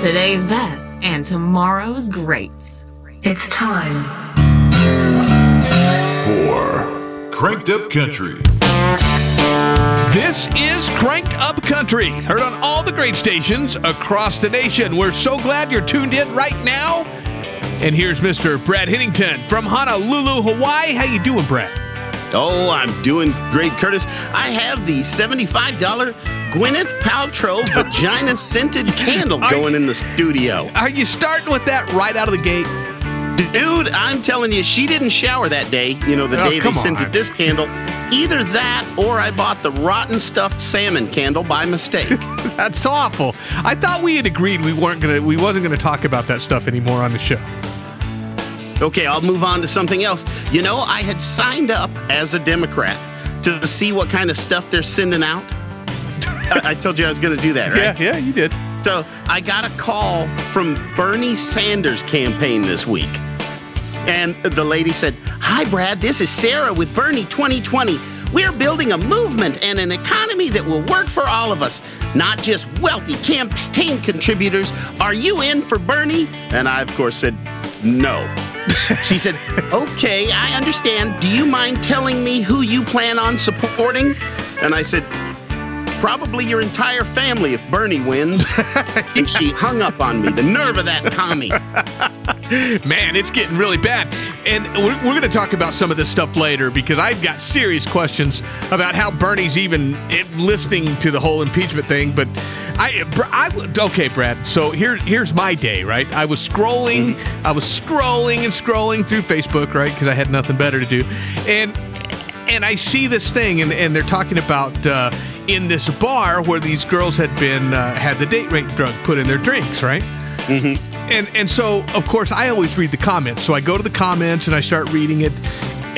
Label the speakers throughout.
Speaker 1: today's best and tomorrow's greats.
Speaker 2: It's time
Speaker 3: for Cranked Up Country.
Speaker 4: This is Cranked Up Country, heard on all the great stations across the nation. We're so glad you're tuned in right now. And here's Mr. Brad Hennington from Honolulu, Hawaii. How you doing, Brad?
Speaker 5: Oh, I'm doing great, Curtis. I have the $75 Gwyneth Paltrow vagina scented candle going in the studio.
Speaker 4: Are you starting with that right out of the gate?
Speaker 5: Dude, I'm telling you, she didn't shower that day, you know, the
Speaker 4: Oh,
Speaker 5: day they scented
Speaker 4: on.
Speaker 5: this candle. Either that or I bought the rotten stuffed salmon candle by mistake.
Speaker 4: That's awful. I thought we had agreed we weren't gonna, we wasn't gonna talk about that stuff anymore on the show.
Speaker 5: Okay, I'll move on to something else. You know, I had signed up as a Democrat to see what kind of stuff they're sending out. I, I told you I was going to do that, right?
Speaker 4: Yeah, yeah, you did.
Speaker 5: So I got a call from Bernie Sanders' campaign this week. And the lady said, Hi, Brad, this is Sarah with Bernie 2020. We're building a movement and an economy that will work for all of us, not just wealthy campaign contributors. Are you in for Bernie? And I, of course, said, No. She said, Okay, I understand. Do you mind telling me who you plan on supporting? And I said, Probably your entire family if Bernie wins. and she hung up on me. The nerve of that commie.
Speaker 4: Man, it's getting really bad. And we're, we're going to talk about some of this stuff later because I've got serious questions about how Bernie's even eh, listening to the whole impeachment thing. But I, I okay, Brad. So here, here's my day, right? I was scrolling, I was scrolling and scrolling through Facebook, right? Because I had nothing better to do. And and I see this thing, and, and they're talking about uh, in this bar where these girls had been uh, had the date rape drug put in their drinks, right? And and so of course I always read the comments. So I go to the comments and I start reading it,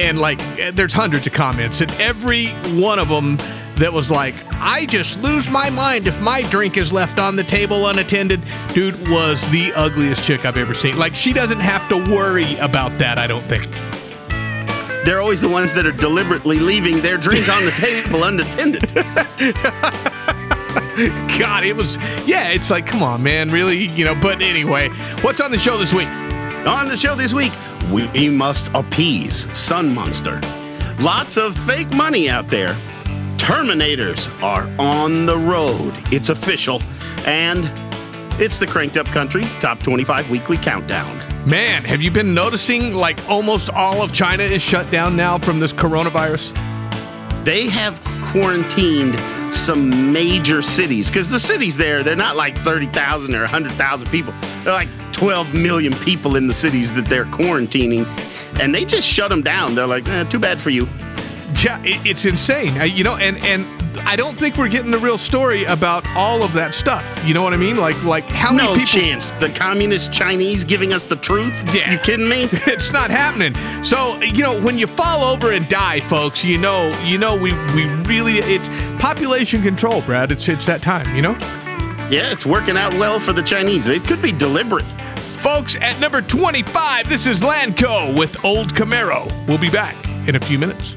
Speaker 4: and like there's hundreds of comments, and every one of them that was like, I just lose my mind if my drink is left on the table unattended. Dude was the ugliest chick I've ever seen. Like she doesn't have to worry about that. I don't think.
Speaker 5: They're always the ones that are deliberately leaving their drink on the table unattended.
Speaker 4: God, it was yeah. It's like come on, man, really, you know. But anyway, what's on the show this week?
Speaker 5: On the show this week, we must appease Sun Monster. Lots of fake money out there. Terminators are on the road. It's official. And it's the Cranked Up Country Top 25 Weekly Countdown.
Speaker 4: Man, have you been noticing like almost all of China is shut down now from this coronavirus?
Speaker 5: They have quarantined some major cities because the cities there, they're not like 30,000 or 100,000 people. They're like 12 million people in the cities that they're quarantining. And they just shut them down. They're like, eh, too bad for you.
Speaker 4: Yeah, it's insane. Uh, you know, and and I don't think we're getting the real story about all of that stuff. You know what I mean? Like like how
Speaker 5: no
Speaker 4: many people?
Speaker 5: chance. The communist Chinese giving us the truth?
Speaker 4: Yeah.
Speaker 5: You kidding me?
Speaker 4: It's not happening. So you know, when you fall over and die, folks, you know, you know, we we really it's population control, Brad. It's it's that time. You know.
Speaker 5: Yeah, it's working out well for the Chinese. It could be deliberate.
Speaker 4: Folks, at number 25, this is Landco with Old Camaro. We'll be back in a few minutes.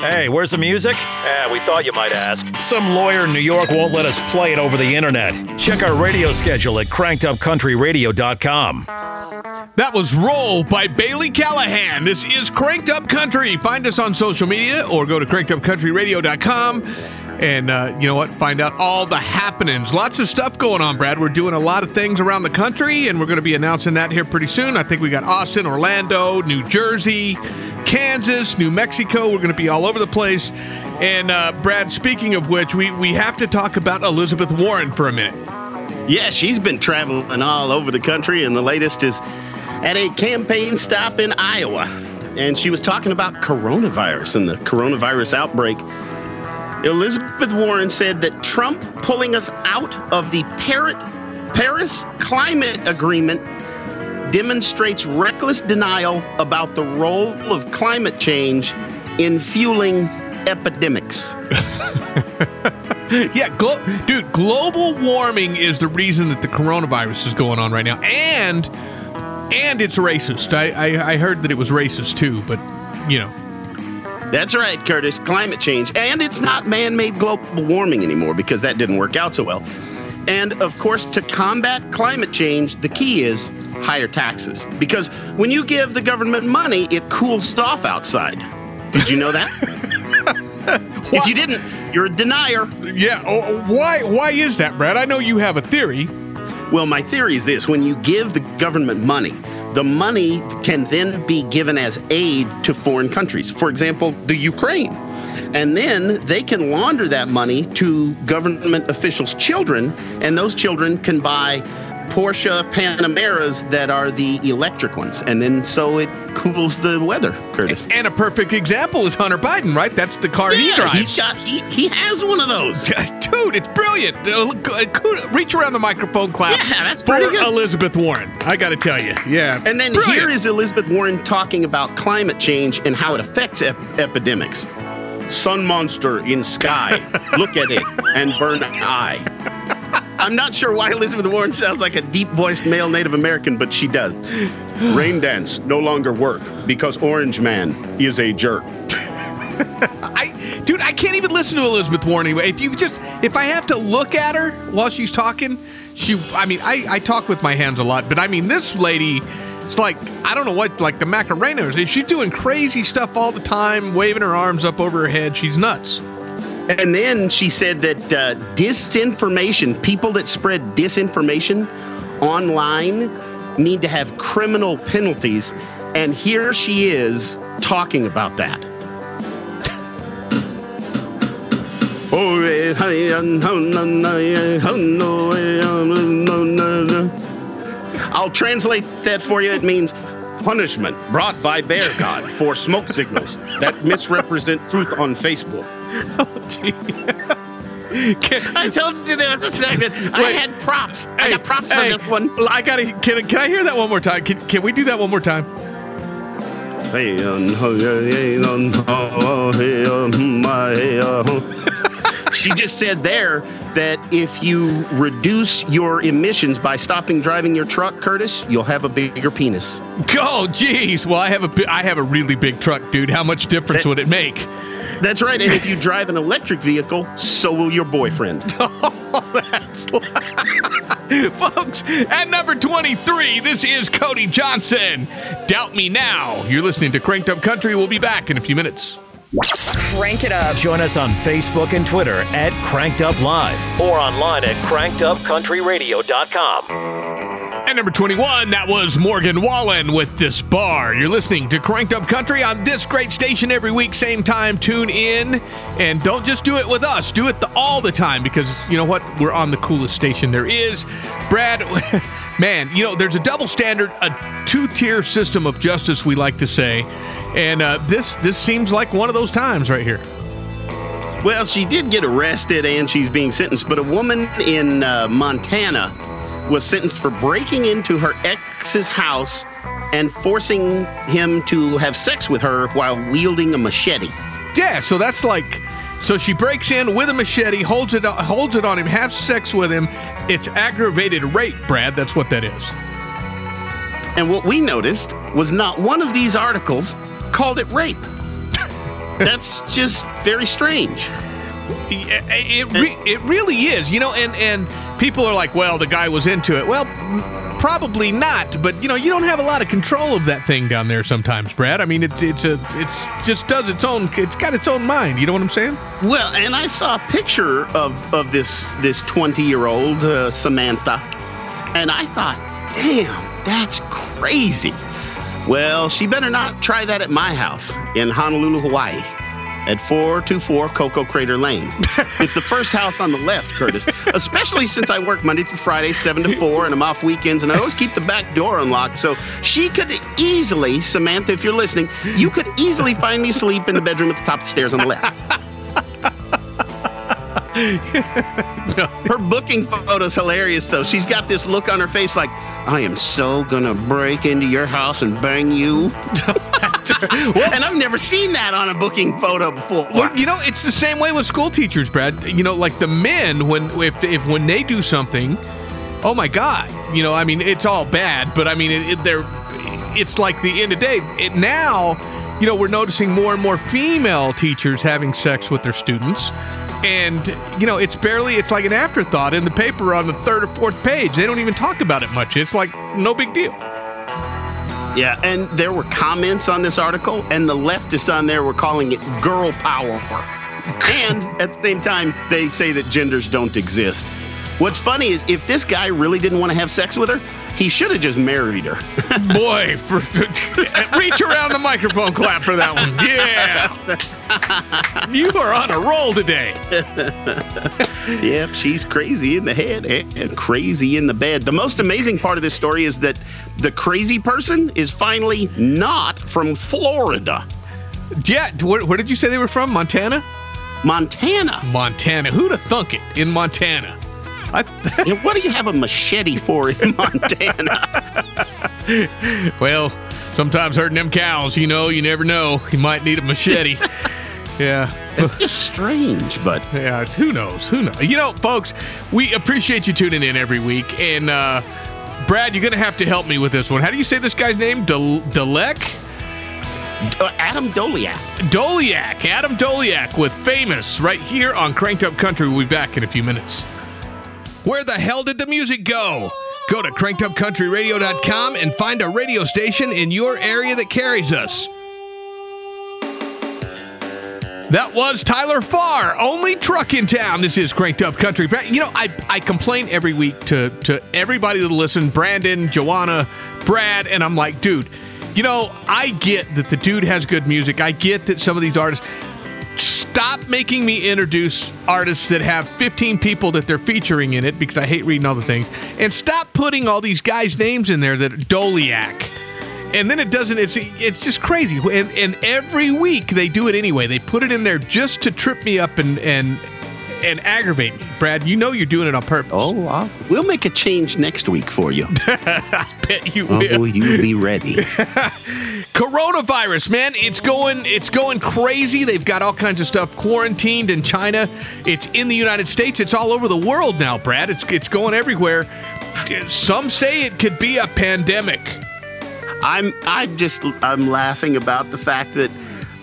Speaker 6: Hey, where's the music? Eh, we thought you might ask. Some lawyer in New York won't let us play it over the internet. Check our radio schedule at crankedupcountryradio.com.
Speaker 4: That was Roll by Bailey Callahan. This is Cranked Up Country. Find us on social media or go to crankedupcountryradio.com and uh, you know what? Find out all the happenings. Lots of stuff going on, Brad. We're doing a lot of things around the country and we're going to be announcing that here pretty soon. I think we got Austin, Orlando, New Jersey, Kansas, New Mexico. We're going to be all over the place. And uh, Brad, speaking of which, we, we have to talk about Elizabeth Warren for a minute.
Speaker 5: Yeah, she's been traveling all over the country, and the latest is at a campaign stop in Iowa. And she was talking about coronavirus and the coronavirus outbreak. Elizabeth Warren said that Trump pulling us out of the Paris Climate Agreement demonstrates reckless denial about the role of climate change in fueling epidemics.
Speaker 4: Yeah, glo- dude, global warming is the reason that the coronavirus is going on right now, and and it's racist. I, I I heard that it was racist too, but you know,
Speaker 5: That's right, Curtis. Climate change. And it's not man made global warming anymore because that didn't work out so well. And of course, to combat climate change, the key is higher taxes. Because when you give the government money, it cools stuff outside. Did you know that? if you didn't, you're a denier.
Speaker 4: Yeah. Oh, oh, why? Why is that, Brad? I know you have a theory.
Speaker 5: Well, my theory is this when you give the government money, the money can then be given as aid to foreign countries. For example, the Ukraine. And then they can launder that money to government officials' children, and those children can buy Porsche Panameras that are the electric ones. And then so it cools the weather, Curtis.
Speaker 4: And a perfect example is Hunter Biden, right? That's the car he
Speaker 5: Yeah,
Speaker 4: drives.
Speaker 5: he's got he, he has one of those.
Speaker 4: Dude, it's brilliant. Uh, uh, Reach around the microphone, clap
Speaker 5: Yeah, that's
Speaker 4: for
Speaker 5: good.
Speaker 4: Elizabeth Warren. I got to tell you, yeah.
Speaker 5: And then
Speaker 4: Brilliant.
Speaker 5: here is Elizabeth Warren talking about climate change and how it affects ep- epidemics. Sun monster in sky. Look at it and burn an eye. I'm not sure why Elizabeth Warren sounds like a deep voiced male Native American, but she does. Rain dance no longer work because Orange Man is a jerk.
Speaker 4: I, dude, I can't even listen to Elizabeth Warren anyway. If you just, if I have to look at her while she's talking, she, I mean, I, I talk with my hands a lot, but I mean, this lady, it's like, I don't know what, like the Macarena, she's doing crazy stuff all the time, waving her arms up over her head. She's nuts.
Speaker 5: And then she said that uh, disinformation, people that spread disinformation online, need to have criminal penalties. And here she is talking about that. I'll translate that for you. It means punishment brought by Bear God for smoke signals that misrepresent truth on Facebook.
Speaker 4: Oh, can-
Speaker 5: I told you there was a second. I had props. I
Speaker 4: Hey,
Speaker 5: got props
Speaker 4: hey,
Speaker 5: for this one.
Speaker 4: I gotta. Can, can I hear that one more time? Can, can we do that one more time?
Speaker 5: she just said there that if you reduce your emissions by stopping driving your truck, Curtis, you'll have a bigger penis.
Speaker 4: Oh, jeez. Well, I have a I have a really big truck, dude. How much difference
Speaker 5: That-
Speaker 4: would it make?
Speaker 5: That's right. And if you drive an electric vehicle, so will your boyfriend.
Speaker 4: Oh, that's Folks, at number 23, this is Cody Johnson. Doubt me now. You're listening to Cranked Up Country. We'll be back in a few minutes.
Speaker 2: Crank it up.
Speaker 6: Join us on Facebook and Twitter at Cranked Up Live or online at crankedupcountryradio.com.
Speaker 4: At number 21, that was Morgan Wallen with This Bar. You're listening to Cranked Up Country on this great station every week, same time. Tune in and don't just do it with us, do it the, all the time because you know what? We're on the coolest station there is. Brad, man, you know, there's a double standard, a two tier system of justice, we like to say. And uh, this this seems like one of those times right here.
Speaker 5: Well, she did get arrested and she's being sentenced, but a woman in uh, Montana was sentenced for breaking into her ex's house and forcing him to have sex with her while wielding a machete.
Speaker 4: Yeah, so that's like, so she breaks in with a machete, holds it, holds it on him, has sex with him. It's aggravated rape, Brad. That's what that is.
Speaker 5: And what we noticed was not one of these articles called it rape. That's just very strange.
Speaker 4: It, it, it really is, you know, and, and people are like, well, the guy was into it. Well, probably not, but you know, you don't have a lot of control of that thing down there sometimes, Brad. I mean, it's it's a it's just does its own, it's got its own mind. You know what I'm saying?
Speaker 5: Well, and I saw a picture of, of this this 20 year old uh, Samantha, and I thought, damn, that's crazy. Well, she better not try that at my house in Honolulu, Hawaii, at 424 Koko Crater Lane. it's the first house on the left, Curtis. Especially since I work Monday through Friday, 7 to 4, and I'm off weekends, and I always keep the back door unlocked. So she could easily, Samantha, if you're listening, you could easily find me asleep in the bedroom at the top of the stairs on the left. Her booking photo's hilarious, though. She's got this look on her face like, I am so gonna break into your house and bang you. and I've never seen that on a booking photo before.
Speaker 4: Well, you know, it's the same way with school teachers, Brad. You know, like the men when if if when they do something, oh my God, you know, I mean, it's all bad, but I mean, it, it, they're it's like the end of the day. It now, you know, we're noticing more and more female teachers having sex with their students. And you know it's barely it's like an afterthought in the paper on the third or fourth page. They don't even talk about it much. It's like no big deal.
Speaker 5: Yeah, and there were comments on this article, and the leftists on there were calling it girl power. and at the same time, they say that genders don't exist. What's funny is if this guy really didn't want to have sex with her, he should have just married her.
Speaker 4: Boy, for, reach around the microphone, clap for that one. Yeah. you are on a roll today.
Speaker 5: yep, she's crazy in the head and crazy in the bed. The most amazing part of this story is that the crazy person is finally not from Florida.
Speaker 4: Yeah, where, where did you say they were from? Montana?
Speaker 5: Montana.
Speaker 4: Montana. Who'd have thunk it in Montana?
Speaker 5: I, what do you have a machete for in Montana?
Speaker 4: well, sometimes hurting them cows, you know, you never know. You might need a machete. yeah.
Speaker 5: It's just strange, but
Speaker 4: yeah, who knows? Who knows? You know, folks, we appreciate you tuning in every week, and uh, Brad, you're gonna have to help me with this one. How do you say this guy's name? Dalek.
Speaker 5: Uh, Adam Doleac.
Speaker 4: Doleac. Adam Doleac with Famous right here on Cranked Up Country. We'll be back in a few minutes. Where the hell did the music go? Go to crankedupcountryradio.com and find a radio station in your area that carries us. That was Tyler Farr, only truck in town. This is Cranked Up Country. You know, I, I complain every week to, to everybody that listen, Brandon, Joanna, Brad, and I'm like, dude, you know, I get that the dude has good music. I get that some of these artists, stop making me introduce artists that have 15 people that they're featuring in it because I hate reading all the things. And stop putting all these guys' names in there that Doleac. And then it doesn't, it's it's just crazy. And, and every week they do it anyway. They put it in there just to trip me up and, and and aggravate me. Brad, you know you're doing it on purpose.
Speaker 5: Oh, we'll make a change next week for you.
Speaker 4: I bet you will.
Speaker 5: oh,
Speaker 4: will.
Speaker 5: you be ready.
Speaker 4: Coronavirus, man, it's going it's going crazy. They've got all kinds of stuff quarantined in China. It's in the United States. It's all over the world now, Brad. It's it's going everywhere. Some say it could be a pandemic.
Speaker 5: I'm I just I'm laughing about the fact that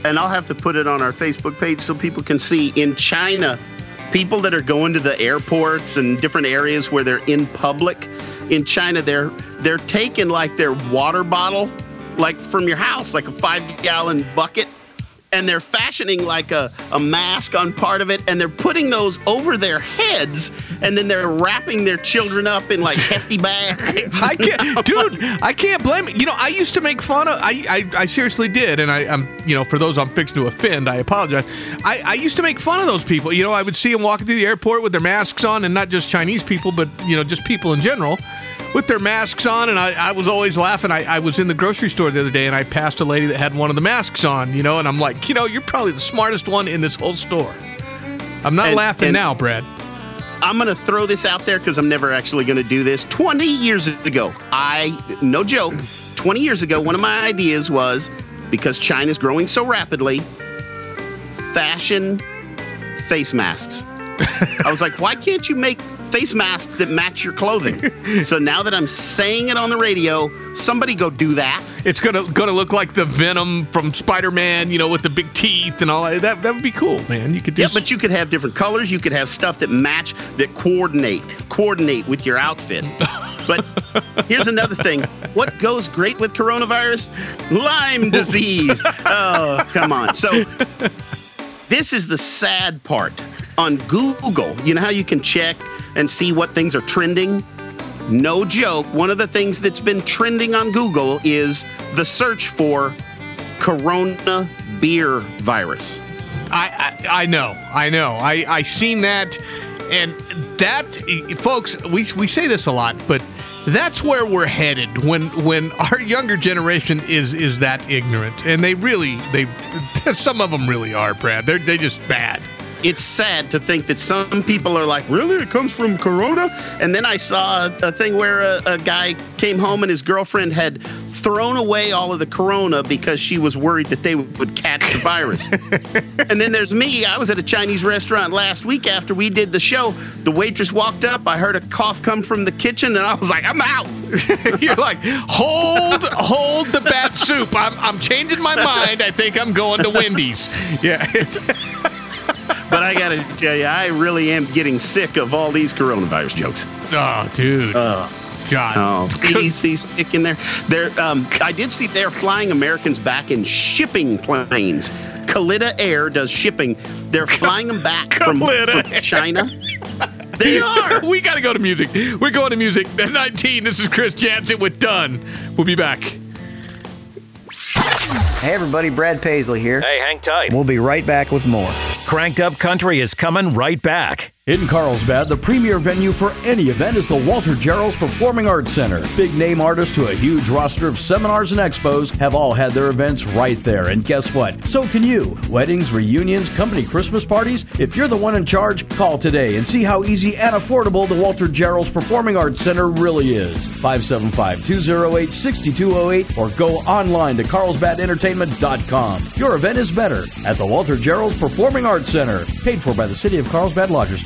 Speaker 5: and I'll have to put it on our Facebook page so people can see in China people that are going to the airports and different areas where they're in public in China, they're they're taking like their water bottle, like from your house, like a five gallon bucket, and they're fashioning like a, a mask on part of it and they're putting those over their heads and then they're wrapping their children up in like hefty bags.
Speaker 4: I can't, dude, I can't blame it. You know, I used to make fun of, I, I, I seriously did. And I, am you know, for those I'm fixing to offend, I apologize. I, I used to make fun of those people. You know, I would see them walking through the airport with their masks on and not just Chinese people, but, you know, just people in general with their masks on, and I, I was always laughing. I, I, was in the grocery store the other day, and I passed a lady that had one of the masks on, you know, and I'm like, you know, you're probably the smartest one in this whole store. I'm not and, laughing and now, Brad.
Speaker 5: I'm going to throw this out there because I'm never actually going to do this. 20 years ago, I, no joke, 20 years ago, one of my ideas was because China's growing so rapidly, fashion face masks. I was like, why can't you make face masks that match your clothing. so now that I'm saying it on the radio, somebody go do that.
Speaker 4: It's gonna gonna look like the Venom from Spider-Man, you know, with the big teeth and all that. That, that would be cool, man. You could do.
Speaker 5: Yeah, but you could have different colors. You could have stuff that match, that coordinate, coordinate with your outfit. But here's another thing. What goes great with coronavirus? Lyme disease. oh, come on. So this is the sad part on Google. You know how you can check and see what things are trending? No joke. One of the things that's been trending on Google is the search for Corona beer virus.
Speaker 4: I, I, I know, I know. I I seen that, and that, folks. We we say this a lot, but that's where we're headed when when our younger generation is is that ignorant, and they really they some of them really are, Brad. They're they just bad
Speaker 5: it's sad to think that some people are like, really? It comes from Corona? And then I saw a, thing where a, a, guy came home and his girlfriend had thrown away all of the Corona because she was worried that they would catch the virus. and then there's me. I was at a Chinese restaurant last week after we did the show. The waitress walked up. I heard a cough come from the kitchen, and I was like, I'm out.
Speaker 4: You're like, hold, hold the bad soup. I'm, I'm changing my mind. I think I'm going to Wendy's. Yeah.
Speaker 5: but I got to tell you, I really am getting sick of all these coronavirus jokes.
Speaker 4: Oh, dude.
Speaker 5: Uh,
Speaker 4: God.
Speaker 5: Oh, he's sick in there. There, um, I did see they're flying Americans back in shipping planes. Kalitta Air does shipping. They're flying them back from, from China. They are.
Speaker 4: we got to go to music. We're going to music. At 19, this is Chris Janson with Done. We'll be back.
Speaker 7: Hey everybody, Brad Paisley here.
Speaker 6: Hey, hang tight.
Speaker 7: We'll be right back with more.
Speaker 6: Cranked Up Country is coming right back.
Speaker 8: In Carlsbad, the premier venue for any event is the Walter Gerrells Performing Arts Center. Big name artists to a huge roster of seminars and expos have all had their events right there. And guess what? So can you. Weddings, reunions, company Christmas parties. If you're the one in charge, call today and see how easy and affordable the Walter Gerrells Performing Arts Center really is. 575 208 6208 or go online to carlsbadentertainment.com. Your event is better at the Walter Gerrells Performing Arts Center. Paid for by the City of Carlsbad Lodgers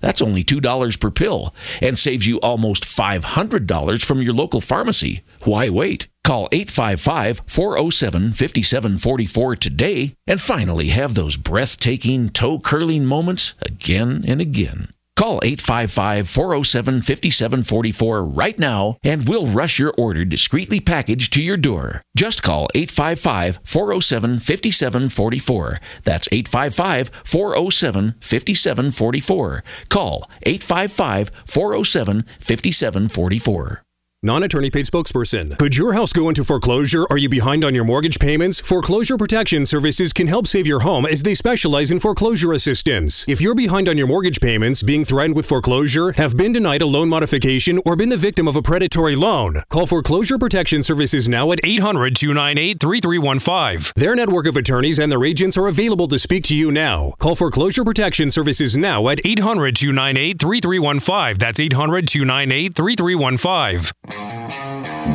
Speaker 9: That's only $2 per pill and saves you almost $500 from your local pharmacy. Why wait? Call 855 407 5744 today and finally have those breathtaking, toe curling moments again and again. Call 855 407 5744 right now and we'll rush your order discreetly packaged to your door. Just call 855 407 5744. That's 855 407 5744. Call 855 407 5744.
Speaker 10: Non attorney paid spokesperson. Could your house go into foreclosure? Are you behind on your mortgage payments? Foreclosure Protection Services can help save your home as they specialize in foreclosure assistance. If you're behind on your mortgage payments, being threatened with foreclosure, have been denied a loan modification, or been the victim of a predatory loan, call Foreclosure Protection Services now at 800 298 3315. Their network of attorneys and their agents are available to speak to you now. Call Foreclosure Protection Services now at 800 298 3315. That's 800 298 3315.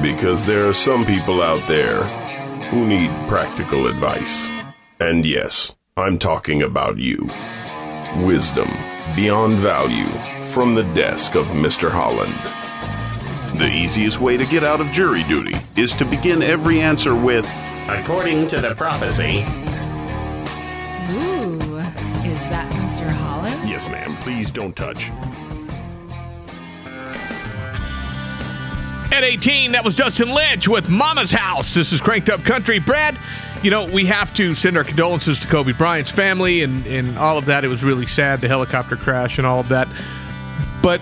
Speaker 3: Because there are some people out there who need practical advice. And yes, I'm talking about you. Wisdom beyond value from the desk of Mr. Holland. The easiest way to get out of jury duty is to begin every answer with,
Speaker 11: According to the prophecy.
Speaker 12: Ooh, is that Mr. Holland?
Speaker 3: Yes, ma'am, please don't touch.
Speaker 4: At 18, that was Justin Lynch with Mama's House. This is Cranked Up Country. Brad, you know, we have to send our condolences to Kobe Bryant's family and, and all of that. It was really sad, the helicopter crash and all of that. But,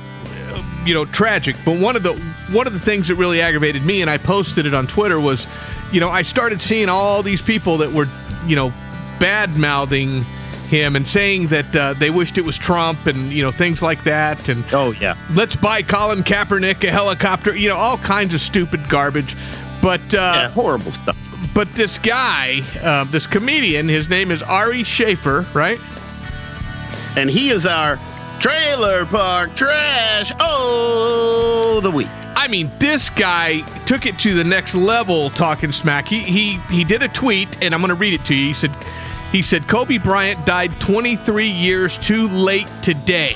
Speaker 4: uh, you know, tragic. But one of the one of the things that really aggravated me, and I posted it on Twitter, was, you know, I started seeing all these people that were, you know, bad mouthing him and saying that uh, they wished it was Trump and you know things like that. And
Speaker 5: oh yeah.
Speaker 4: let's buy Colin Kaepernick a helicopter you know all kinds of stupid garbage. But uh,
Speaker 5: yeah, horrible stuff.
Speaker 4: but this guy uh, this comedian his name is Ari Shaffir right?
Speaker 5: And he is our trailer park trash oh the week.
Speaker 4: I mean, this guy took it to the next level talking smack. He he he did a tweet, and I'm going to read it to you. He said, he said Kobe Bryant died 23 years too late today,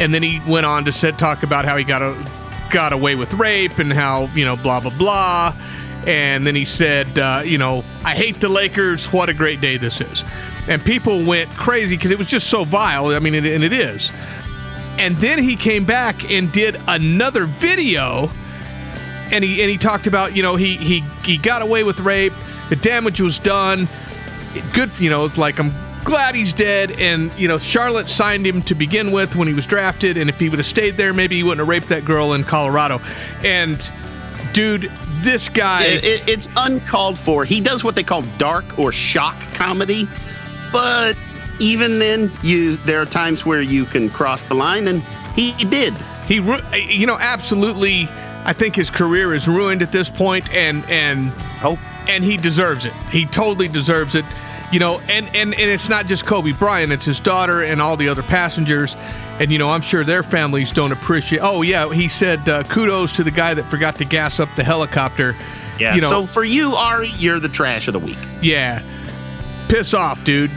Speaker 4: and then he went on to said talk about how he got a, got away with rape and how you know blah blah blah, and then he said uh, you know I hate the Lakers. What a great day this is, and people went crazy because it was just so vile. I mean, and, and it is. And then he came back and did another video, and he and he talked about you know he he he got away with rape. The damage was done good, you know, it's like I'm glad he's dead. And, you know, Charlotte signed him to begin with when he was drafted. And if he would have stayed there, maybe he wouldn't have raped that girl in Colorado. And, dude, this guy.
Speaker 5: It, it, it's uncalled for. He does what they call dark or shock comedy. But even then, you there are times where you can cross the line, and he did.
Speaker 4: He, you know, absolutely. I think his career is ruined at this point, and and
Speaker 5: oh,
Speaker 4: and he deserves it. He totally deserves it you know, and, and, and it's not just Kobe Bryant, it's his daughter and all the other passengers. And you know, I'm sure their families don't appreciate. Oh yeah, he said uh, kudos to the guy that forgot to gas up the helicopter.
Speaker 5: Yeah.
Speaker 4: You know,
Speaker 5: so for you, Ari, you're the trash of the week.
Speaker 4: yeah. Piss off, dude.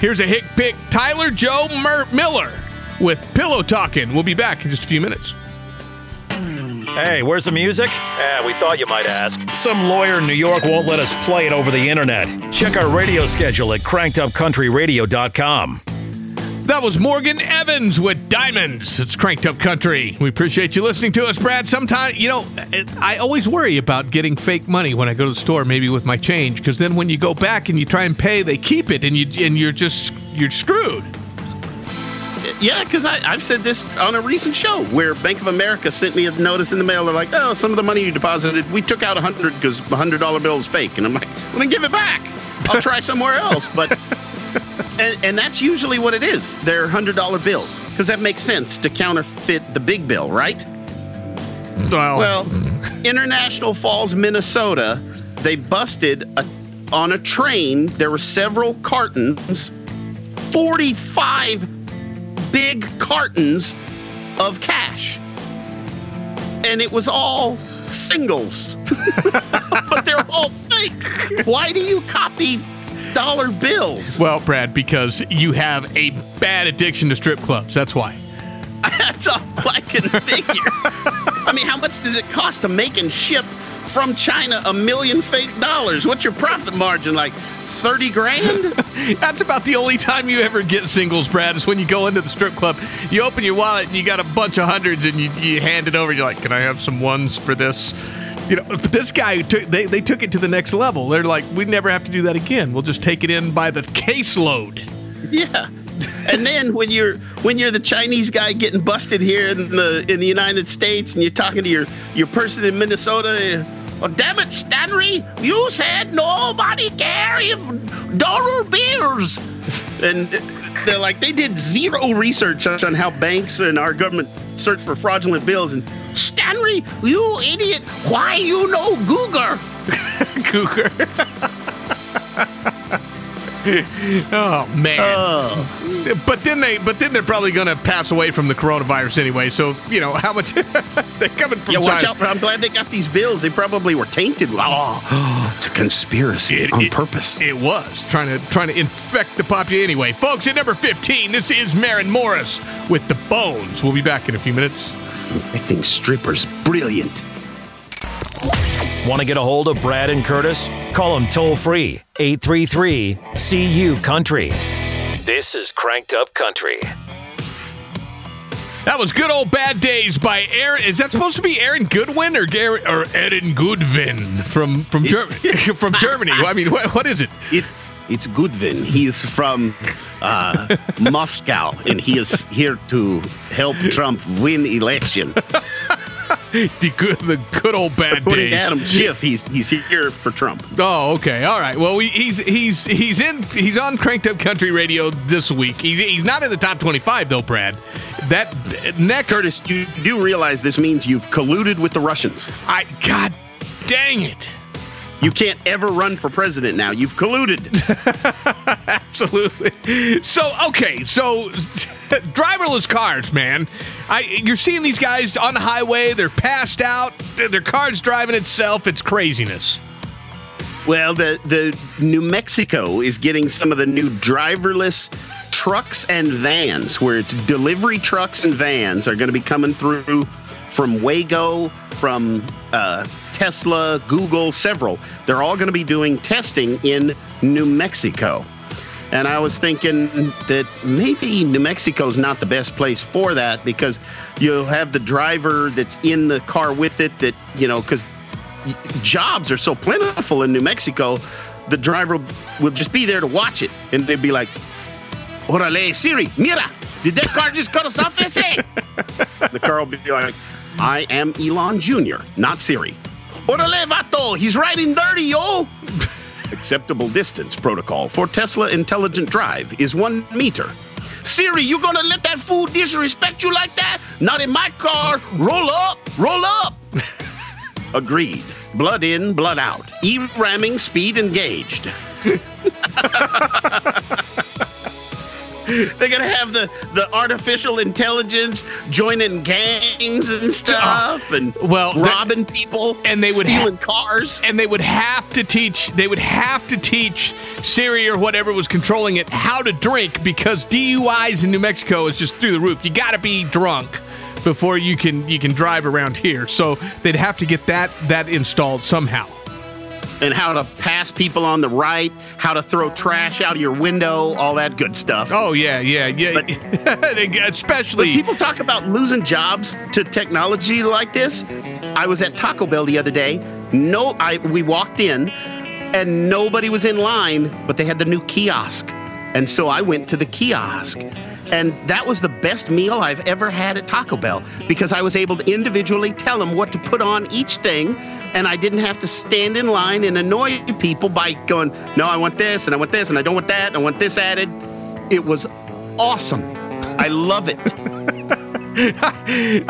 Speaker 4: Here's a hick pick. Tyler Joe Mer- Miller with Pillow Talking. We'll be back in just a few minutes.
Speaker 6: Hey, where's the music? Eh, we thought you might ask. Some lawyer in New York won't let us play it over the internet. Check our radio schedule at crankedupcountryradio.com.
Speaker 4: That was Morgan Evans with Diamonds. It's Cranked Up Country. We appreciate you listening to us, Brad. Sometimes, you know, I always worry about getting fake money when I go to the store, maybe with my change, because then when you go back and you try and pay, they keep it, and you and you're just you're screwed.
Speaker 5: Yeah, because I've said this on a recent show where Bank of America sent me a notice in the mail. They're like, oh, some of the money you deposited, we took out a hundred because the hundred dollar bill is fake. And I'm like, well, then give it back. I'll try somewhere else. But and, and that's usually what it is. They're hundred dollar bills because that makes sense to counterfeit the big bill, right?
Speaker 4: Well,
Speaker 5: Well, International Falls, Minnesota, they busted a, on a train. There were several cartons, 45 big cartons of cash. And it was all singles, but they're all fake. Why do you copy dollar bills?
Speaker 4: well, Brad, because you have a bad addiction to strip clubs. That's why.
Speaker 5: That's all I can figure. I mean, how much does it cost to make and ship from China a million fake dollars? What's your profit margin? Like 30 grand?
Speaker 4: That's about the only time you ever get singles, Brad, is when you go into the strip club. You open your wallet and you got a bunch of hundreds and you, you hand it over. You're like, can I have some ones for this? You know, but this guy took they, they took it to the next level. They're like, we never have to do that again. We'll just take it in by the caseload.
Speaker 5: Yeah. And then when you're when you're the Chinese guy getting busted here in the in the United States and you're talking to your your person in Minnesota, oh damn it, Stanley, you said nobody carry dollar bills. And they're like they did zero research on how banks and our government search for fraudulent bills and Stanley, you idiot, why you know Google?
Speaker 4: Cougar. oh man.
Speaker 5: Oh.
Speaker 4: But then they but then they're probably gonna pass away from the coronavirus anyway. So, you know, how much they're coming from
Speaker 5: Yeah, watch
Speaker 4: China.
Speaker 5: out. I'm glad they got these bills. They probably were tainted. Oh, it's a conspiracy
Speaker 4: It-
Speaker 5: on
Speaker 4: it-
Speaker 5: purpose.
Speaker 4: It was trying to trying to infect the population anyway. Folks, at number 15, this is Maren Morris with the Bones. We'll be back in a few minutes.
Speaker 5: Infecting strippers. Brilliant.
Speaker 6: Want to get a hold of Brad and Curtis? Call them toll free 833 CU Country. This is Cranked Up Country.
Speaker 4: That was good old bad days by Aaron. Is that supposed to be Aaron Goodwin or Gary, or Aaron Goodwin from from Ger- from Germany? I mean, what, what is it?
Speaker 5: It's it's Goodvin. He's from uh, Moscow, and he is here to help Trump win election.
Speaker 4: The good the good old bad
Speaker 5: According
Speaker 4: days.
Speaker 5: Adam Schiff, he's he's here for Trump.
Speaker 4: Oh, okay, all right. Well, we, he's he's he's in he's on Cranked Up Country Radio this week. He, he's not in the top twenty-five though, Brad. That next,
Speaker 5: Curtis, you do realize this means you've colluded with the Russians.
Speaker 4: I God dang it.
Speaker 5: You can't ever run for president now. You've colluded.
Speaker 4: Absolutely. So okay, so driverless cars, man. I you're seeing these guys on the highway. They're passed out. Their car's driving itself. It's craziness.
Speaker 5: Well, the the New Mexico is getting some of the new driverless trucks and vans, where it's delivery trucks and vans are going to be coming through from Waymo, from uh, Tesla, Google, several. They're all going to be doing testing in New Mexico. And I was thinking that maybe New Mexico's not the best place for that because you'll have the driver that's in the car with it that, you know, because jobs are so plentiful in New Mexico, the driver will just be there to watch it. And they'd be like, Orale, Siri, mira, did that car just cut us off, ese? the car will be like, I am Elon Jr., not Siri. Orale, vato, he's riding dirty, yo. Acceptable distance protocol for Tesla Intelligent Drive is one meter. Siri, you gonna let that fool disrespect you like that? Not in my car. Roll up, roll up. Agreed. Blood in, blood out. E ramming, speed engaged. They're gonna have the the artificial intelligence joining gangs and stuff, ah, and
Speaker 4: well,
Speaker 5: robbing people,
Speaker 4: and they would
Speaker 5: stealing
Speaker 4: ha-
Speaker 5: cars,
Speaker 4: and they would have to teach. They would have to teach Siri or whatever was controlling it how to drink because DUIs in New Mexico is just through the roof. You got to be drunk before you can you can drive around here. So they'd have to get that that installed somehow.
Speaker 5: And how to pass people on the right, how to throw trash out of your window, all that good stuff.
Speaker 4: Oh yeah, yeah, yeah.
Speaker 5: But,
Speaker 4: especially
Speaker 5: people talk about losing jobs to technology like this. I was at Taco Bell the other day. No, I we walked in and nobody was in line, but they had the new kiosk. And so I went to the kiosk. And that was the best meal I've ever had at Taco Bell because I was able to individually tell them what to put on each thing. And I didn't have to stand in line and annoy people by going, no, I want this and I want this and I don't want that and I want this added. It was awesome. I love it.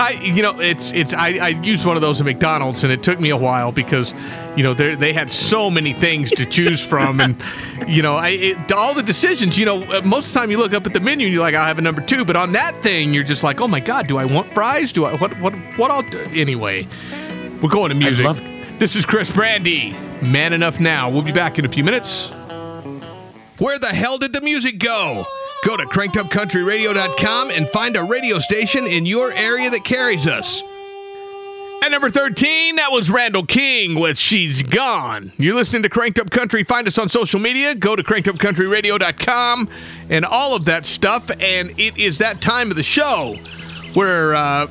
Speaker 4: I, you know, it's it's. I, I used one of those at McDonald's, and it took me a while because, you know, they they had so many things to choose from, and you know, I it, all the decisions. You know, uh, most of the time you look up at the menu and you're like, I'll have a number two, but on that thing you're just like, oh my god, do I want fries? Do I what what what? I'll do? anyway. We're going to music. This is Chris Bandi, Man Enough Now. We'll be back in a few minutes. Where the hell did the music go? Go to crankedupcountryradio.com and find a radio station in your area that carries us. At number 13, that was Randall King with She's Gone. You're listening to Cranked Up Country. Find us on social media. Go to crankedupcountryradio.com and all of that stuff. And it is that time of the show where uh,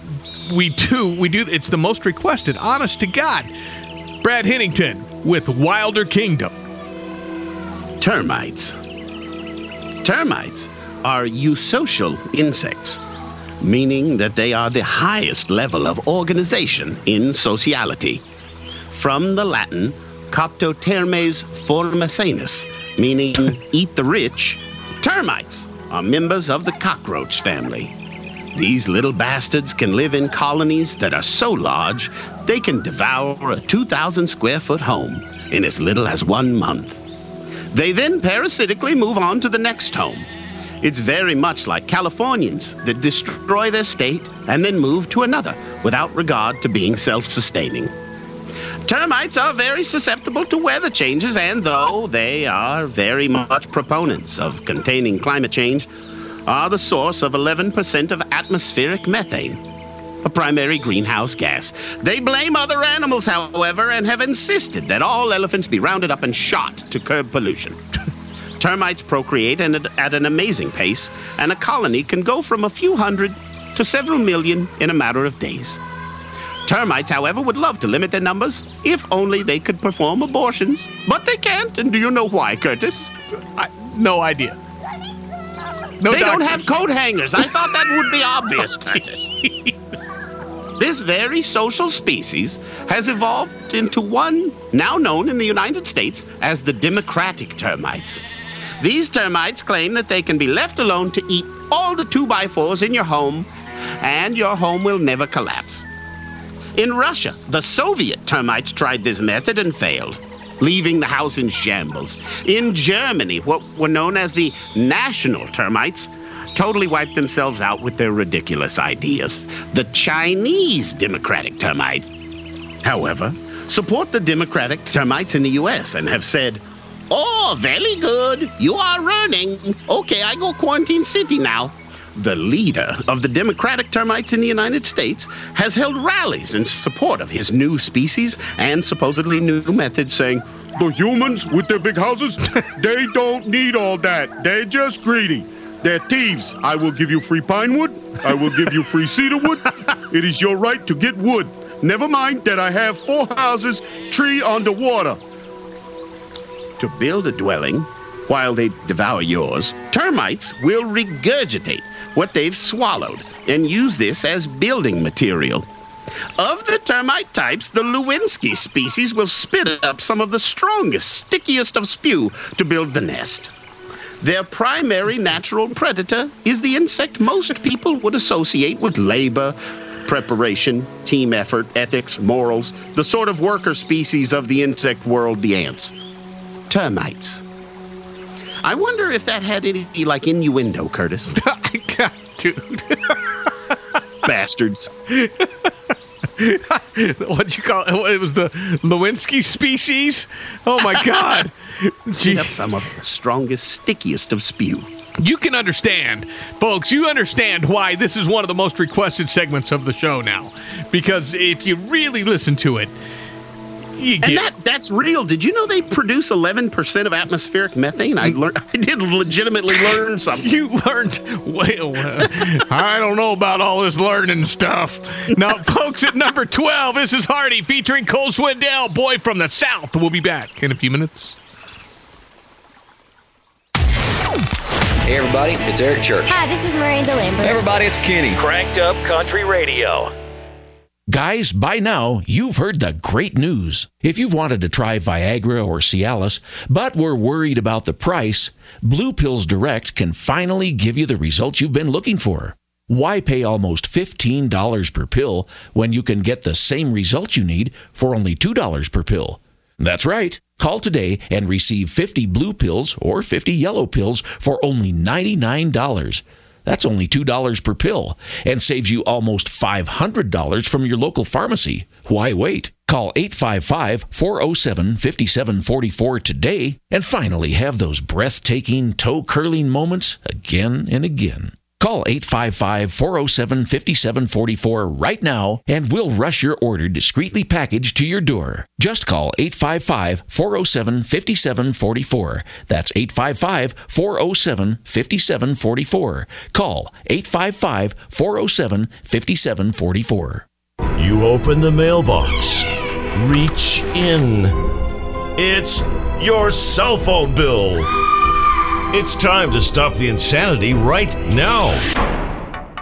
Speaker 4: we do, we do, it's the most requested, honest to God. Brad Hennington with Wilder Kingdom.
Speaker 5: Termites. Termites are eusocial insects, meaning that they are the highest level of organization in sociality. From the Latin, Coptotermes formosanus, meaning eat the rich, termites are members of the cockroach family. These little bastards can live in colonies that are so large they can devour a 2,000 square foot home in as little as one month. They then parasitically move on to the next home. It's very much like Californians that destroy their state and then move to another without regard to being self sustaining. Termites are very susceptible to weather changes, and though they are very much proponents of containing climate change, are the source of 11% of atmospheric methane, a primary greenhouse gas. They blame other animals, however, and have insisted that all elephants be rounded up and shot to curb pollution. Termites procreate at an amazing pace, and a colony can go from a few hundred to several million in a matter of days. Termites, however, would love to limit their numbers if only they could perform abortions. But they can't, and do you know why, Curtis?
Speaker 4: I, no idea.
Speaker 5: No they doctors. don't have coat hangers. I thought that would be obvious, Curtis. This very social species has evolved into one now known in the United States as the democratic termites. These termites claim that they can be left alone to eat all the 2 by 4s in your home, and your home will never collapse. In Russia, the Soviet termites tried this method and failed, leaving the house in shambles. In Germany, what were known as the national termites totally wiped themselves out with their ridiculous ideas. The Chinese democratic termite, however, support the democratic termites in the U.S. and have said, Oh, very good. You are running. Okay, I go quarantine city now the leader of the Democratic termites in the United States, has held rallies in support of his new species and supposedly new methods, saying, The humans with their big houses, they don't need all that. They're just greedy. They're thieves. I will give you free pine wood. I will give you free cedar wood. It is your right to get wood. Never mind that I have four houses, tree underwater. To build a dwelling, while they devour yours, termites will regurgitate what they've swallowed and use this as building material. Of the termite types, the Lewinsky species will spit up some of the strongest, stickiest of spew to build the nest. Their primary natural predator is the insect most people would associate with labor, preparation, team effort, ethics, morals, the sort of worker species of the insect world, the ants. Termites. I wonder if that had any like innuendo, Curtis.
Speaker 4: Dude.
Speaker 5: Bastards.
Speaker 4: What'd you call it? It was the Lewinsky species? Oh my God.
Speaker 5: Gee. up some of the strongest, stickiest of spew.
Speaker 4: You can understand, folks, you understand why this is one of the most requested segments of the show now. Because if you really listen to it, you
Speaker 5: and that that's real. Did you know they produce 11% of atmospheric methane? I learned I did legitimately learn something.
Speaker 4: You learned well, I don't know about all this learning stuff. Now, folks, at number 12, this is Hardy featuring Cole Swindell, Boy from the South. We'll be back in a few minutes.
Speaker 13: Hey, everybody, it's Eric Church.
Speaker 14: Hi, this is Miranda Lambert.
Speaker 13: Hey, everybody, it's Kenny.
Speaker 6: Cranked Up Country Radio.
Speaker 9: Guys, by now, you've heard the great news. If you've wanted to try Viagra or Cialis, but were worried about the price, Blue Pills Direct can finally give you the results you've been looking for. Why pay almost $15 per pill when you can get the same results you need for only $2 per pill? That's right. Call today and receive 50 blue pills or 50 yellow pills for only $99. That's only $2 per pill and saves you almost $500 from your local pharmacy. Why wait? Call 855 407 5744 today and finally have those breathtaking, toe curling moments again and again. Call 855 407 5744 right now and we'll rush your order discreetly packaged to your door. Just call 855 407 5744. That's 855 407 5744. Call 855 407 5744.
Speaker 15: You open the mailbox, reach in. It's your cell phone bill. It's time to stop the insanity right now.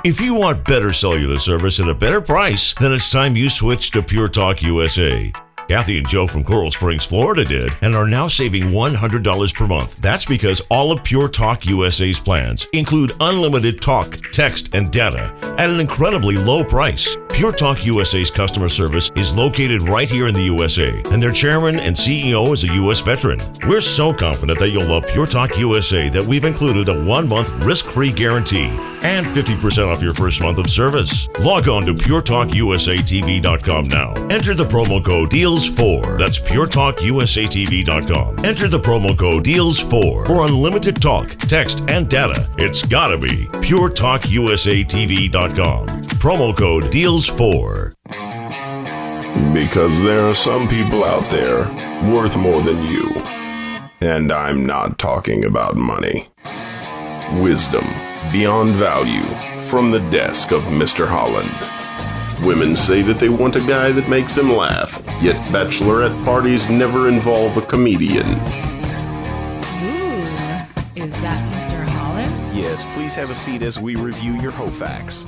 Speaker 15: If you want better cellular service at a better price, then it's time you switch to Pure Talk USA. Kathy and Joe from Coral Springs, Florida did and are now saving $100 per month. That's because all of Pure Talk USA's plans include unlimited talk, text, and data at an incredibly low price. Pure Talk USA's customer service is located right here in the USA, and their chairman and CEO is a U.S. veteran. We're so confident that you'll love Pure Talk USA that we've included a one month risk free guarantee and 50% off your first month of service. Log on to PureTalkUSATV.com now. Enter the promo code DEALS4. That's PureTalkUSATV.com. Enter the promo code DEALS4 for unlimited talk, text, and data. It's gotta be PureTalkUSATV.com. Promo code DEALS4.
Speaker 3: Because there are some people out there worth more than you. And I'm not talking about money. Wisdom beyond value from the desk of Mr. Holland. Women say that they want a guy that makes them laugh, yet bachelorette parties never involve a comedian.
Speaker 12: Ooh, is that Mr. Holland?
Speaker 16: Yes, please have a seat as we review your Hofax.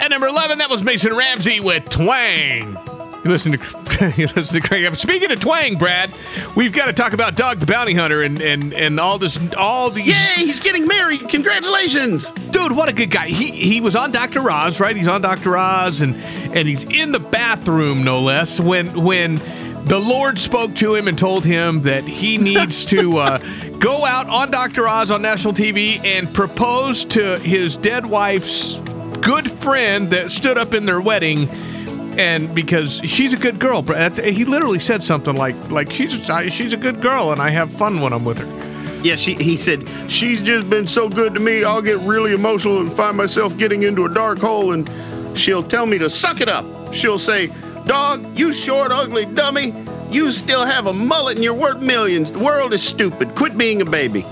Speaker 4: At number 11, that was Mason Ramsey with Twang. You listen to, you listen to Craig. Speaking of Twang, Brad, we've got to talk about Dog the Bounty Hunter and, and, and all this, all these.
Speaker 5: Yay, he's getting married. Congratulations.
Speaker 4: Dude, what a good guy. He, he was on Dr. Oz, right? He's on Dr. Oz and, and he's in the bathroom, no less, when, when the Lord spoke to him and told him that he needs to uh, go out on Dr. Oz on national TV and propose to his dead wife's good friend that stood up in their wedding and because she's a good girl he literally said something like like she's a, she's a good girl and i have fun when i'm with her.
Speaker 5: Yeah she he said she's just been so good to me i'll get really emotional and find myself getting into a dark hole and she'll tell me to suck it up. She'll say dog you short ugly dummy you still have a mullet and you're worth millions. The world is stupid. Quit being a baby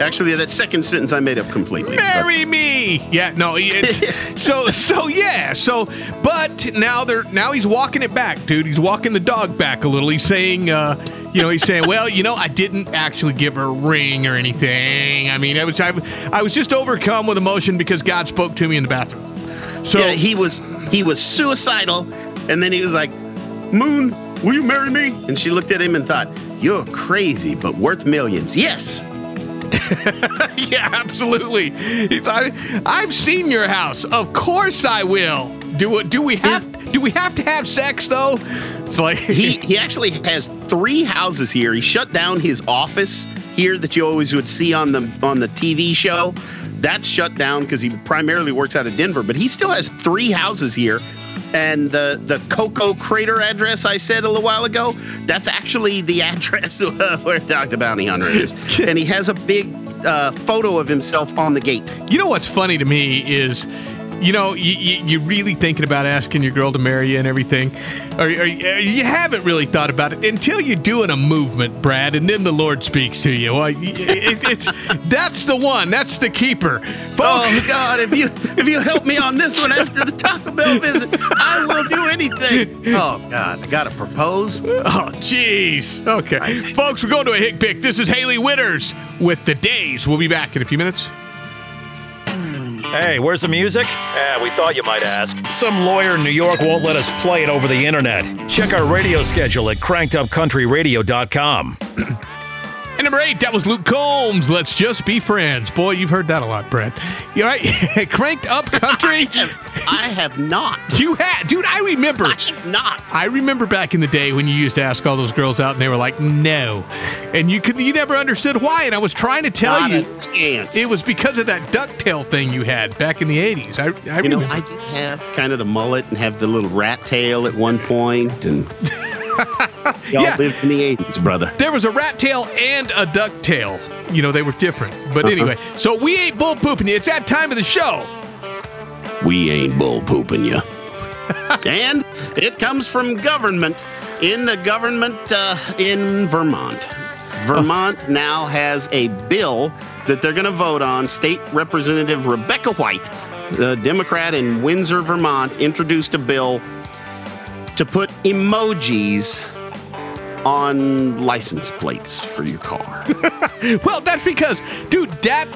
Speaker 5: Actually, that second sentence I made up completely.
Speaker 4: Marry me. Yeah, no, it's so so yeah. So, but now they're now he's walking it back, dude. He's walking the dog back a little. He's saying, uh, you know, he's saying, well, you know, I didn't actually give her a ring or anything. I mean, I was I, I was just overcome with emotion because God spoke to me in the bathroom. So
Speaker 5: yeah, he was he was suicidal, and then he was like, Moon, will you marry me? And she looked at him and thought, You're crazy, but worth millions. Yes.
Speaker 4: yeah, absolutely. He's, I, I've seen your house. Of course I will. Do do we have Do we have to have sex though? It's like
Speaker 5: he he actually has three houses here. He shut down his office here that you always would see on the on the TV show. That's shut down because he primarily works out of Denver, but he still has three houses here. And the the Koko Crater address I said a little while ago, that's actually the address where Dr. Bounty Hunter is. and he has a big uh, photo of himself on the gate.
Speaker 4: You know what's funny to me is, you know, you, you, you're really thinking about asking your girl to marry you and everything, or, or you haven't really thought about it until you're doing a movement, Brad, and then the Lord speaks to you. Well, it, it's that's the one, that's the keeper. Folks,
Speaker 5: oh God! If you if you help me on this one after the Taco Bell visit, I will do anything. Oh God! I gotta propose.
Speaker 4: Oh jeez. Okay, folks, we're going to a hick pick. This is Hailey Whitters with the Days. We'll be back in a few minutes.
Speaker 6: Hey, where's the music? Eh, we thought you might ask. Some lawyer in New York won't let us play it over the internet. Check our radio schedule at crankedupcountryradio.com.
Speaker 4: And number eight, that was Luke Combs. Let's just be friends. Boy, you've heard that a lot, Brett. You all right? Cranked up country.
Speaker 5: I have, I have not.
Speaker 4: You had, dude. I remember.
Speaker 5: I have not.
Speaker 4: I remember back in the day when you used to ask all those girls out, and they were like, "No," and you could, you never understood why. And I was trying to tell
Speaker 5: Not
Speaker 4: you, it was because of that ducktail thing you had back in the '80s. I, I
Speaker 5: You know. I did have kind of the mullet and have the little rat tail at one point, and y'all
Speaker 4: Yeah.
Speaker 5: lived in the '80s, brother.
Speaker 4: There was a rat tail and a duck tail. You know, they were different. But
Speaker 5: Uh-huh.
Speaker 4: anyway, so we ain't bull pooping you. It's that time of the show.
Speaker 5: We ain't bull pooping you. and it comes from government in the government uh, in Vermont. Vermont now has a bill that they're going to vote on. State Representative Rebecca White, the Democrat in Windsor, Vermont, introduced a bill to put emojis on license plates for your car.
Speaker 4: Well, that's because, dude, that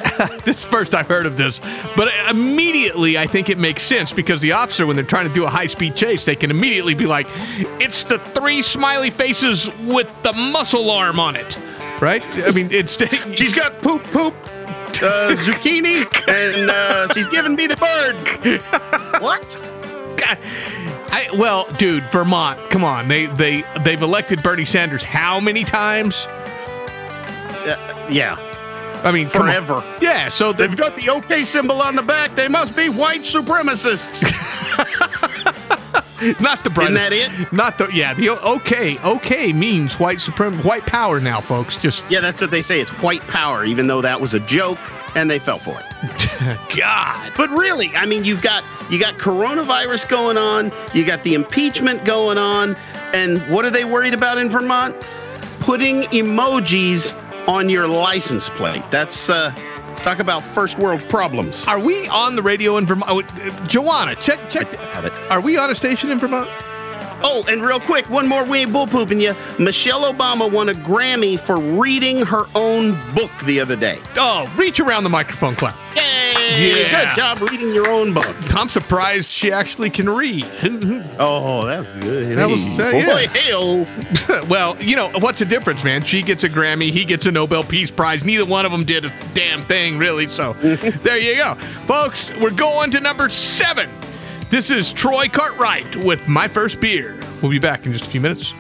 Speaker 4: this first I've heard of this, but immediately I think it makes sense because the officer, when they're trying to do a high speed chase, they can immediately be like, "It's the three smiley faces with the muscle arm on it," right? I mean, it's
Speaker 5: she's got poop poop uh, zucchini and uh, she's giving me the bird. what?
Speaker 4: I, well, dude, Vermont, come on, they they they've elected Bernie Sanders how many times?
Speaker 5: Uh, yeah.
Speaker 4: I mean.
Speaker 5: Forever.
Speaker 4: Yeah, so
Speaker 5: They've got the OK symbol on the back. They must be white supremacists.
Speaker 4: Not the bright.
Speaker 5: Isn't that it?
Speaker 4: Not the yeah. The okay okay means white suprem white power now, folks. Just
Speaker 5: yeah, that's what they say. It's white power, even though that was a joke and they fell for it.
Speaker 4: God.
Speaker 5: But really, I mean, you've got you got coronavirus going on, you got the impeachment going on, and what are they worried about in Vermont? Putting emojis on your license plate. That's uh talk about first world problems.
Speaker 4: Are we on the radio in Vermont? Uh, Joanna, check check. It. Are we on a station in Vermont?
Speaker 5: Oh, and real quick, one more we ain't bull pooping you. Michelle Obama won a Grammy for reading her own book the other day.
Speaker 4: Oh, reach around the microphone, clap.
Speaker 5: Yay!
Speaker 4: Yeah.
Speaker 5: Good job reading your own book.
Speaker 4: I'm surprised she actually can read.
Speaker 5: Oh, that's good.
Speaker 4: That was uh, yeah.
Speaker 5: Boy, hey
Speaker 4: well, you know what's the difference, man? She gets a Grammy, he gets a Nobel Peace Prize. Neither one of them did a damn thing, really. So there you go, folks. We're going to number seven. This is Troy Cartwright with My First Beer. We'll be back in just a few minutes.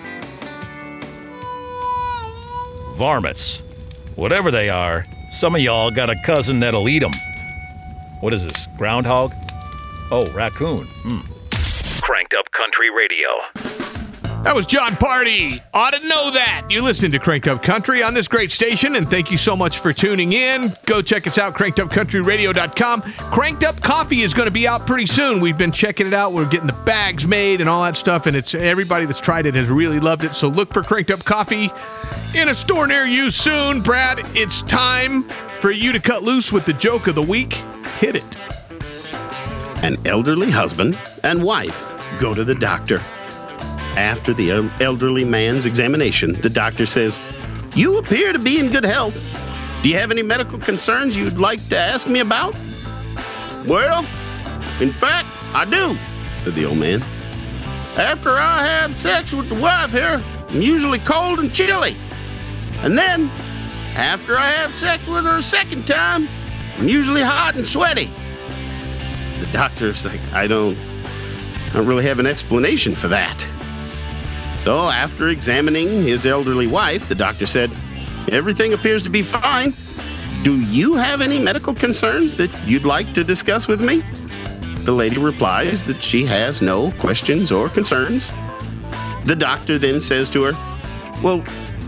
Speaker 6: Varmints. Whatever they are, some of y'all got a cousin that'll eat them. What is this? Groundhog? Oh, raccoon. Hmm. Cranked Up Country Radio.
Speaker 4: That was Jon Pardi. Ought to know that. You listen to Cranked Up Country on this great station, and thank you so much for tuning in. Go check us out, crankedupcountryradio.com. Cranked Up Coffee is going to be out pretty soon. We've been checking it out. We're getting the bags made and all that stuff, and it's everybody that's tried it has really loved it. So look for Cranked Up Coffee in a store near you soon. Brad, it's time for you to cut loose with the joke of the week. Hit it.
Speaker 5: An elderly husband and wife go to the doctor. After the elderly man's examination, the doctor says, You appear to be in good health. Do you have any medical concerns you'd like to ask me about? Well, in fact, I do, said the old man. After I have sex with the wife here, I'm usually cold and chilly. And then, after I have sex with her a second time, I'm usually hot and sweaty. The doctor's like, I don't, I don't really have an explanation for that. So, after examining his elderly wife, the doctor said, Everything appears to be fine. Do you have any medical concerns that you'd like to discuss with me? The lady replies that she has no questions or concerns. The doctor then says to her, Well,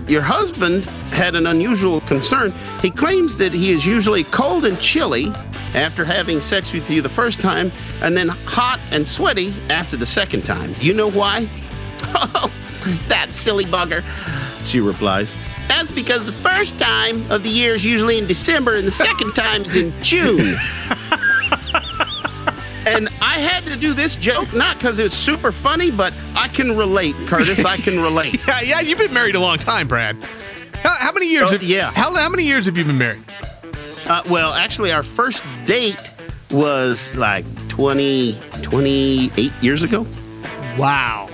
Speaker 5: your husband had an unusual concern. He claims that he is usually cold and chilly after having sex with you the first time, and then hot and sweaty after the second time. Do you know why? Oh, that silly bugger, she replies. That's because the first time of the year is usually in December, and the second time is in June. and I had to do this joke not because it's super funny, but I can relate, Curtis. I can relate.
Speaker 4: yeah, yeah, you've been married a long time, Brad. How, how many years?
Speaker 5: Oh,
Speaker 4: have,
Speaker 5: yeah.
Speaker 4: How, how many years have you been married?
Speaker 5: Uh, well, actually, our first date was like 20, 28 years ago.
Speaker 4: Wow.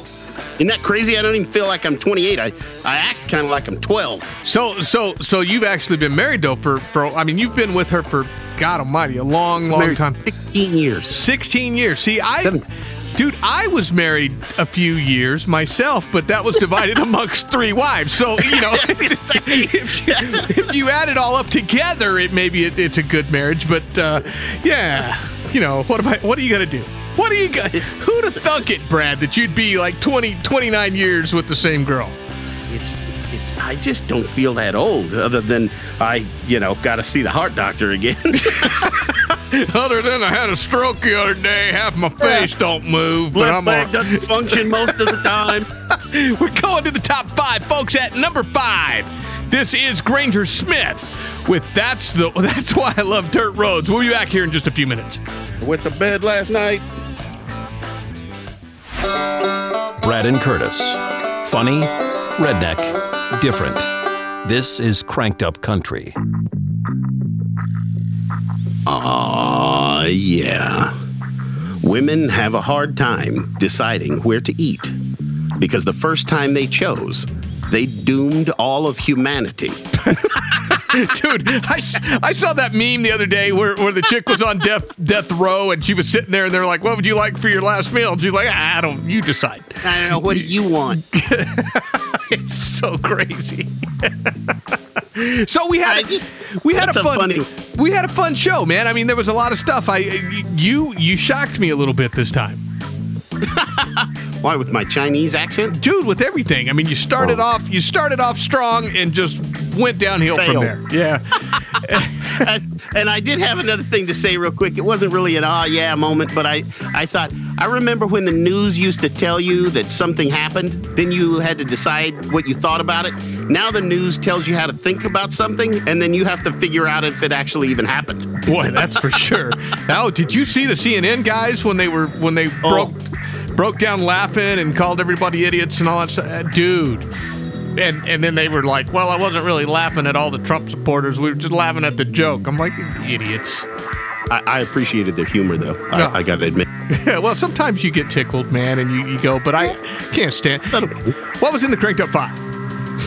Speaker 5: Isn't that crazy? I don't even feel like I'm 28. I, I act kind of like I'm 12.
Speaker 4: So, so, so you've actually been married though for, for I mean, you've been with her for God Almighty, a long, long time.
Speaker 5: 16 years.
Speaker 4: 16 years. See, I,
Speaker 5: Seven.
Speaker 4: dude, I was married a few years myself, but that was divided amongst three wives. So, you know, if, you, if you add it all up together, it maybe it, it's a good marriage. But uh, yeah, you know, what am I? What are you gonna do? What do you got? Who'd have thunk it, Brad, that you'd be like 20, 29 years with the same girl?
Speaker 5: It's, it's, I just don't feel that old, other than I, you know, got to see the heart doctor again.
Speaker 4: Other than I had a stroke the other day, half my face don't move. But
Speaker 5: Left
Speaker 4: I'm
Speaker 5: leg
Speaker 4: all-
Speaker 5: doesn't function most of the time.
Speaker 4: We're going to the top five, folks. At number five, this is Granger Smith with "That's the That's Why I Love Dirt Roads." We'll be back here in just a few minutes.
Speaker 5: With the bed last night.
Speaker 14: Brad and Curtis. Funny, redneck, different. This is Cranked Up Country.
Speaker 5: Aw, yeah. Women have a hard time deciding where to eat because the first time they chose, they doomed all of humanity.
Speaker 4: Dude, I, I saw that meme the other day where, where the chick was on death death row and she was sitting there and they're like, "What would you like for your last meal?" And she's like, "I don't. You decide."
Speaker 5: I don't know. What do you want?
Speaker 4: it's so crazy. so we had a, we had a fun
Speaker 5: funny-
Speaker 4: we had a fun show, man. I mean, there was a lot of stuff. I you you shocked me a little bit this time.
Speaker 5: Why with my Chinese accent?
Speaker 4: Dude, with everything. I mean, you started oh. off you started off strong and just went downhill from there. Yeah.
Speaker 5: and, I did have another thing to say real quick. It wasn't really an ah yeah moment, but I I thought I remember when the news used to tell you that something happened, then you had to decide what you thought about it. Now the news tells you how to think about something, and then you have to figure out if it actually even happened.
Speaker 4: Boy, that's for sure. Oh, did you see the CNN guys when they were when they broke broke down laughing and called everybody idiots and all that stuff? Dude. And and then they were like, "Well, I wasn't really laughing at all the Trump supporters. We were just laughing at the joke." I'm like, "Idiots."
Speaker 5: I, I appreciated their humor, though. I, I got to admit.
Speaker 4: Yeah, well, sometimes you get tickled, man, and you, you go, but I can't stand. What was in the cranked up five?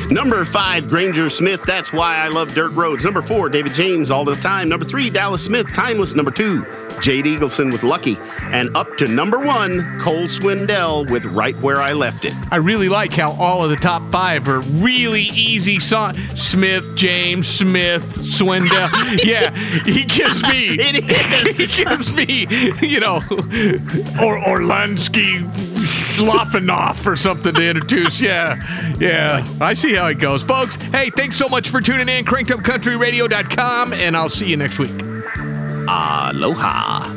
Speaker 5: Number five, Granger Smith. That's why I love dirt roads. Number four, David James, all the time. Number three, Dallas Smith, timeless. Number two, Jade Eagleson with Lucky. And up to number one, Cole Swindell with Right Where I Left It.
Speaker 4: I really like how all of the top five are really easy songs. Smith, James, Smith, Swindell. yeah, he gives me. he gives me, you know, or Orlansky Schlafenoff or something to introduce. Yeah, yeah. I see how it goes, folks. Hey, thanks so much for tuning in. CrankedUpCountryRadio.com, and I'll see you next week.
Speaker 5: Aloha.